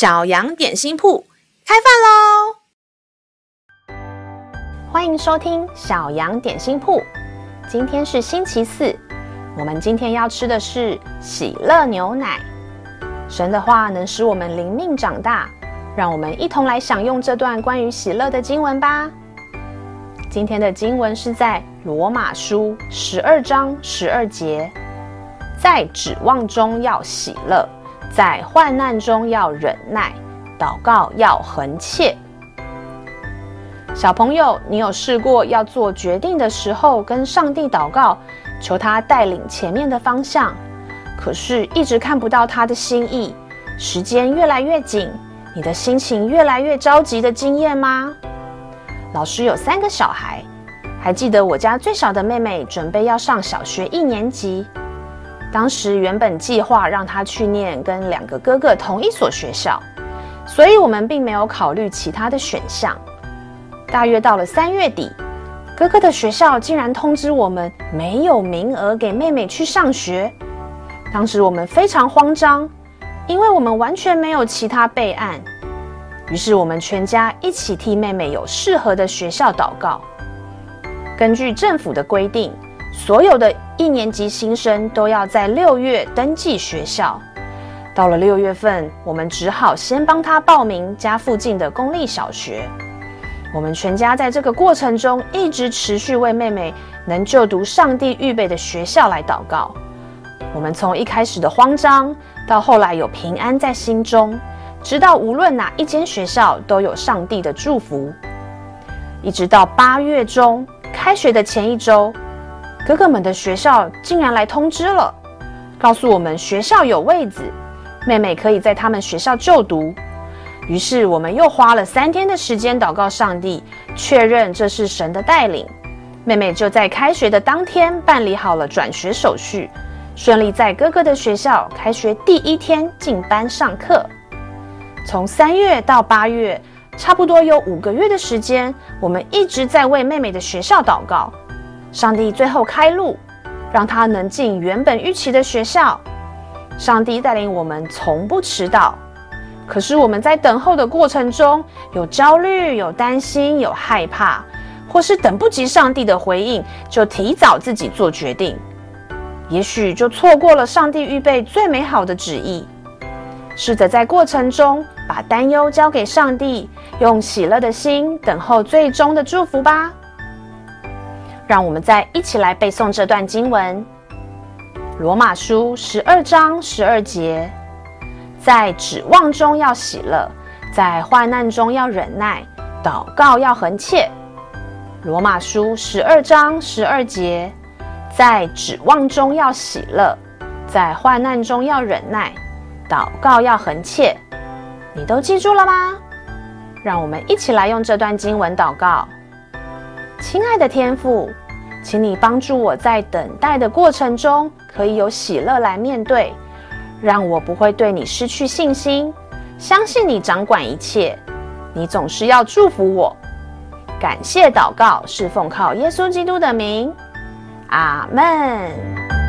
小羊点心铺开饭喽！欢迎收听小羊点心铺。今天是星期四，我们今天要吃的是喜乐牛奶。神的话能使我们灵命长大，让我们一同来享用这段关于喜乐的经文吧。今天的经文是在罗马书十二章十二节，在指望中要喜乐。在患难中要忍耐，祷告要恒切。小朋友，你有试过要做决定的时候，跟上帝祷告，求他带领前面的方向，可是一直看不到他的心意，时间越来越紧，你的心情越来越着急的经验吗？老师有三个小孩，还记得我家最小的妹妹准备要上小学一年级。当时原本计划让他去念跟两个哥哥同一所学校，所以我们并没有考虑其他的选项。大约到了三月底，哥哥的学校竟然通知我们没有名额给妹妹去上学。当时我们非常慌张，因为我们完全没有其他备案。于是我们全家一起替妹妹有适合的学校祷告。根据政府的规定，所有的一年级新生都要在六月登记学校。到了六月份，我们只好先帮他报名家附近的公立小学。我们全家在这个过程中一直持续为妹妹能就读上帝预备的学校来祷告。我们从一开始的慌张，到后来有平安在心中，直到无论哪一间学校都有上帝的祝福。一直到八月中开学的前一周。哥哥们的学校竟然来通知了，告诉我们学校有位子，妹妹可以在他们学校就读。于是我们又花了三天的时间祷告上帝，确认这是神的带领。妹妹就在开学的当天办理好了转学手续，顺利在哥哥的学校开学第一天进班上课。从三月到八月，差不多有五个月的时间，我们一直在为妹妹的学校祷告。上帝最后开路，让他能进原本预期的学校。上帝带领我们从不迟到。可是我们在等候的过程中，有焦虑、有担心、有害怕，或是等不及上帝的回应，就提早自己做决定，也许就错过了上帝预备最美好的旨意。试着在过程中把担忧交给上帝，用喜乐的心等候最终的祝福吧。让我们再一起来背诵这段经文，《罗马书》十二章十二节，在指望中要喜乐，在患难中要忍耐，祷告要恒切。《罗马书》十二章十二节，在指望中要喜乐，在患难中要忍耐，祷告要恒切。你都记住了吗？让我们一起来用这段经文祷告。亲爱的天父，请你帮助我在等待的过程中，可以有喜乐来面对，让我不会对你失去信心，相信你掌管一切，你总是要祝福我。感谢祷告，是奉靠耶稣基督的名，阿门。